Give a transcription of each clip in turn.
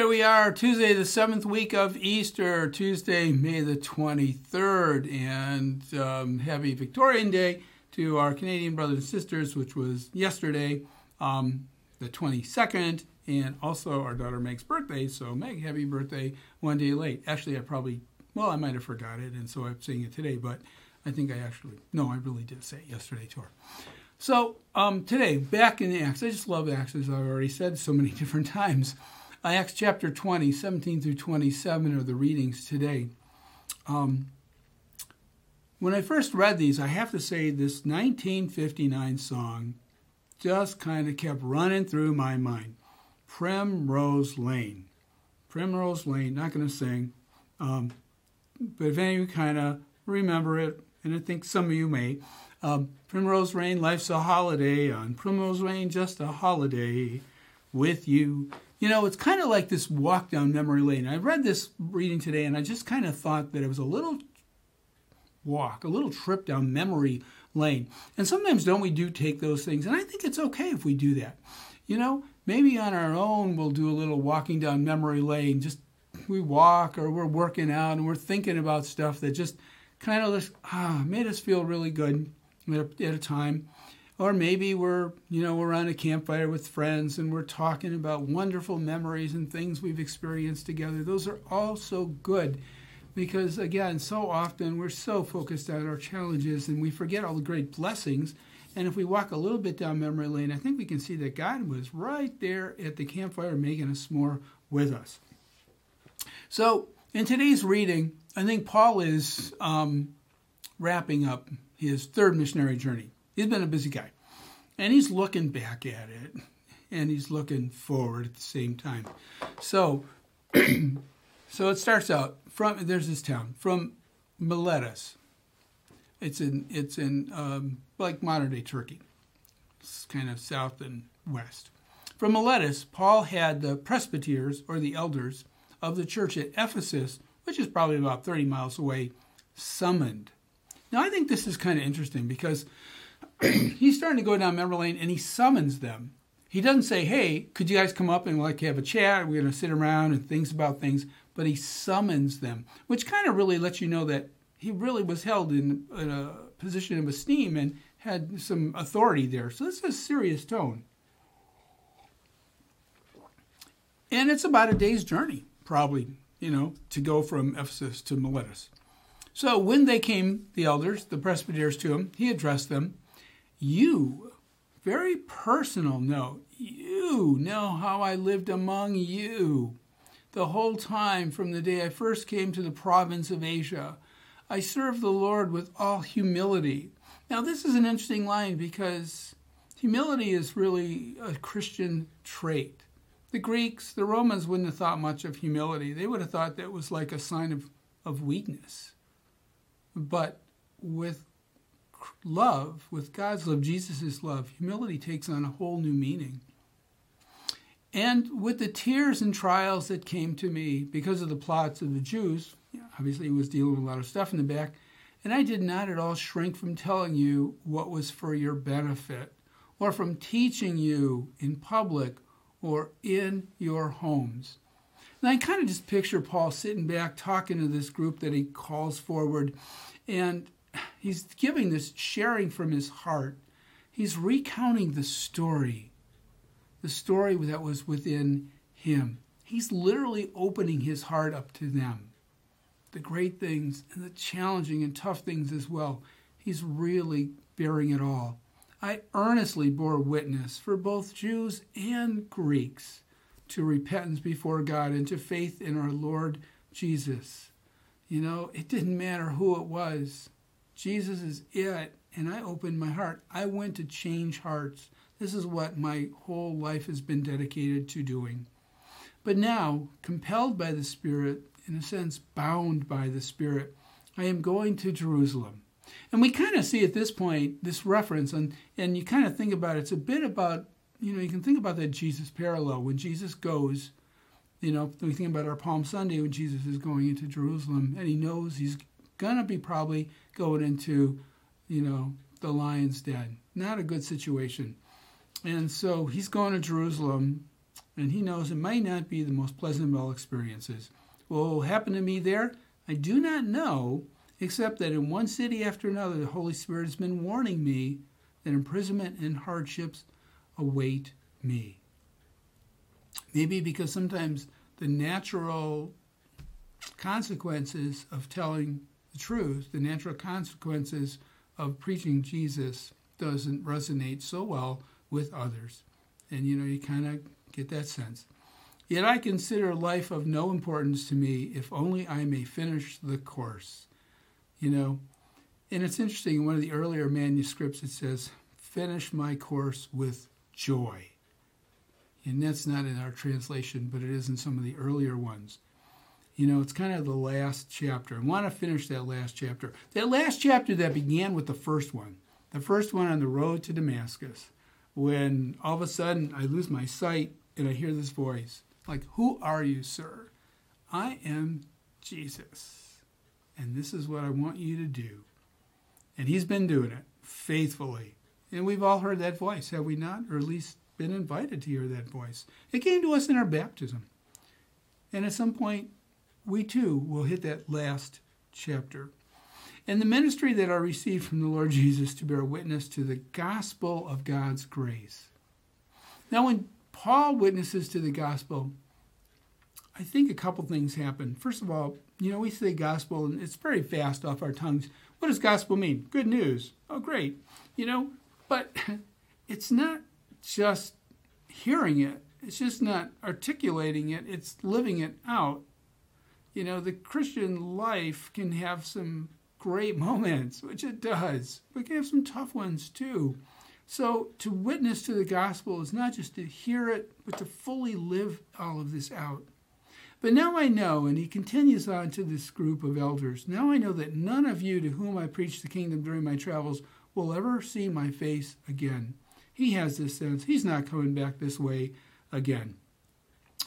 Here we are, Tuesday, the seventh week of Easter, Tuesday, May the 23rd, and um, happy Victorian Day to our Canadian brothers and sisters, which was yesterday, um, the 22nd, and also our daughter Meg's birthday. So, Meg, happy birthday one day late. Actually, I probably, well, I might have forgot it, and so I'm saying it today, but I think I actually, no, I really did say it yesterday to her. So, um, today, back in the Acts, I just love Acts, as I've already said so many different times. Acts chapter 20, 17 through 27 are the readings today. Um, when I first read these, I have to say this 1959 song just kind of kept running through my mind. Primrose Lane. Primrose Lane, not going to sing, um, but if any of you kind of remember it, and I think some of you may, um, Primrose Lane, life's a holiday. On Primrose Lane, just a holiday with you. You know, it's kind of like this walk down memory lane. I read this reading today and I just kind of thought that it was a little walk, a little trip down memory lane. And sometimes don't we do take those things? And I think it's okay if we do that. You know, maybe on our own we'll do a little walking down memory lane. Just we walk or we're working out and we're thinking about stuff that just kind of just, ah, made us feel really good at a time. Or maybe we're, you know, we're on a campfire with friends and we're talking about wonderful memories and things we've experienced together. Those are all so good because, again, so often we're so focused on our challenges and we forget all the great blessings. And if we walk a little bit down memory lane, I think we can see that God was right there at the campfire making a s'more with us. So, in today's reading, I think Paul is um, wrapping up his third missionary journey. He's been a busy guy. And he's looking back at it and he's looking forward at the same time. So so it starts out from there's this town from Miletus. It's in it's in um, like modern day Turkey. It's kind of south and west. From Miletus, Paul had the presbyters or the elders of the church at Ephesus, which is probably about 30 miles away, summoned. Now I think this is kind of interesting because he's starting to go down memory lane and he summons them. He doesn't say, hey, could you guys come up and like have a chat? We're going to sit around and things about things. But he summons them, which kind of really lets you know that he really was held in, in a position of esteem and had some authority there. So this is a serious tone. And it's about a day's journey, probably, you know, to go from Ephesus to Miletus. So when they came, the elders, the presbyters to him, he addressed them you, very personal note, you know how I lived among you. The whole time from the day I first came to the province of Asia, I served the Lord with all humility. Now, this is an interesting line because humility is really a Christian trait. The Greeks, the Romans wouldn't have thought much of humility. They would have thought that was like a sign of, of weakness. But with love, with God's love, Jesus' love, humility takes on a whole new meaning. And with the tears and trials that came to me because of the plots of the Jews, obviously he was dealing with a lot of stuff in the back, and I did not at all shrink from telling you what was for your benefit, or from teaching you in public or in your homes. And I kind of just picture Paul sitting back talking to this group that he calls forward, and he's giving this sharing from his heart. He's recounting the story, the story that was within him. He's literally opening his heart up to them. The great things and the challenging and tough things as well. He's really bearing it all. I earnestly bore witness for both Jews and Greeks to repentance before God and to faith in our Lord Jesus. You know, it didn't matter who it was. Jesus is it. And I opened my heart. I went to change hearts. This is what my whole life has been dedicated to doing. But now, compelled by the Spirit, in a sense, bound by the Spirit, I am going to Jerusalem. And we kind of see at this point this reference, and, and you kind of think about it, it's a bit about, you know, you can think about that Jesus parallel. When Jesus goes, you know, we think about our Palm Sunday when Jesus is going into Jerusalem, and he knows he's going to be probably going into, you know, the lion's den. Not a good situation. And so he's going to Jerusalem, And he knows it might not be the most pleasant of all experiences. What will happen to me there? I do not know, except that in one city after another, the Holy Spirit has been warning me that imprisonment and hardships await me. Maybe because sometimes the natural consequences of telling the truth, the natural consequences of preaching Jesus doesn't resonate so well with others. And you know, you kind of get that sense. Yet I consider life of no importance to me if only I may finish the course. You know, and it's interesting, in one of the earlier manuscripts, it says, Finish my course with joy. And that's not in our translation, but it is in some of the earlier ones. You know, it's kind of the last chapter. I want to finish that last chapter. That last chapter that began with the first one, the first one on the road to Damascus, when all of a sudden I lose my sight and I hear this voice like, Who are you, sir? I am Jesus. And this is what I want you to do. And he's been doing it faithfully. And we've all heard that voice, have we not? Or at least been invited to hear that voice. It came to us in our baptism. And at some point, we too will hit that last chapter. And the ministry that I received from the Lord Jesus to bear witness to the gospel of God's grace. Now, when Paul witnesses to the gospel, I think a couple things happen. First of all, you know, we say gospel and it's very fast off our tongues. What does gospel mean? Good news. Oh, great. You know, but it's not just hearing it, it's just not articulating it, it's living it out you know, the Christian life can have some great moments, which it does, but it can have some tough ones too. So to witness to the gospel is not just to hear it, but to fully live all of this out. But now I know, and he continues on to this group of elders, now I know that none of you to whom I preached the kingdom during my travels will ever see my face again. He has this sense. He's not coming back this way again.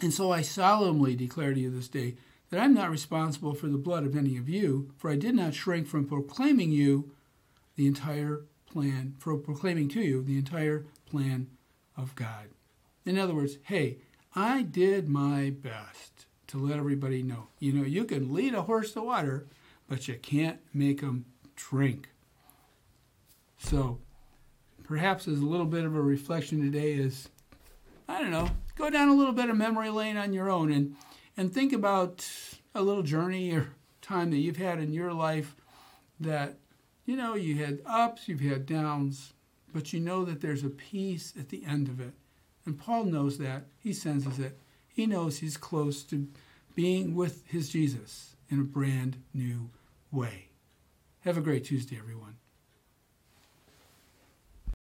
And so I solemnly declare to you this day that I'm not responsible for the blood of any of you, for I did not shrink from proclaiming you the entire plan, for proclaiming to you the entire plan of God. In other words, hey, I did my best to let everybody know. You know, you can lead a horse to water, but you can't make them drink. So, perhaps as a little bit of a reflection today is, I don't know, go down a little bit of memory lane on your own and and think about a little journey or time that you've had in your life that, you know, you had ups, you've had downs, but you know that there's a peace at the end of it. And Paul knows that. He senses it. He knows he's close to being with his Jesus in a brand new way. Have a great Tuesday, everyone.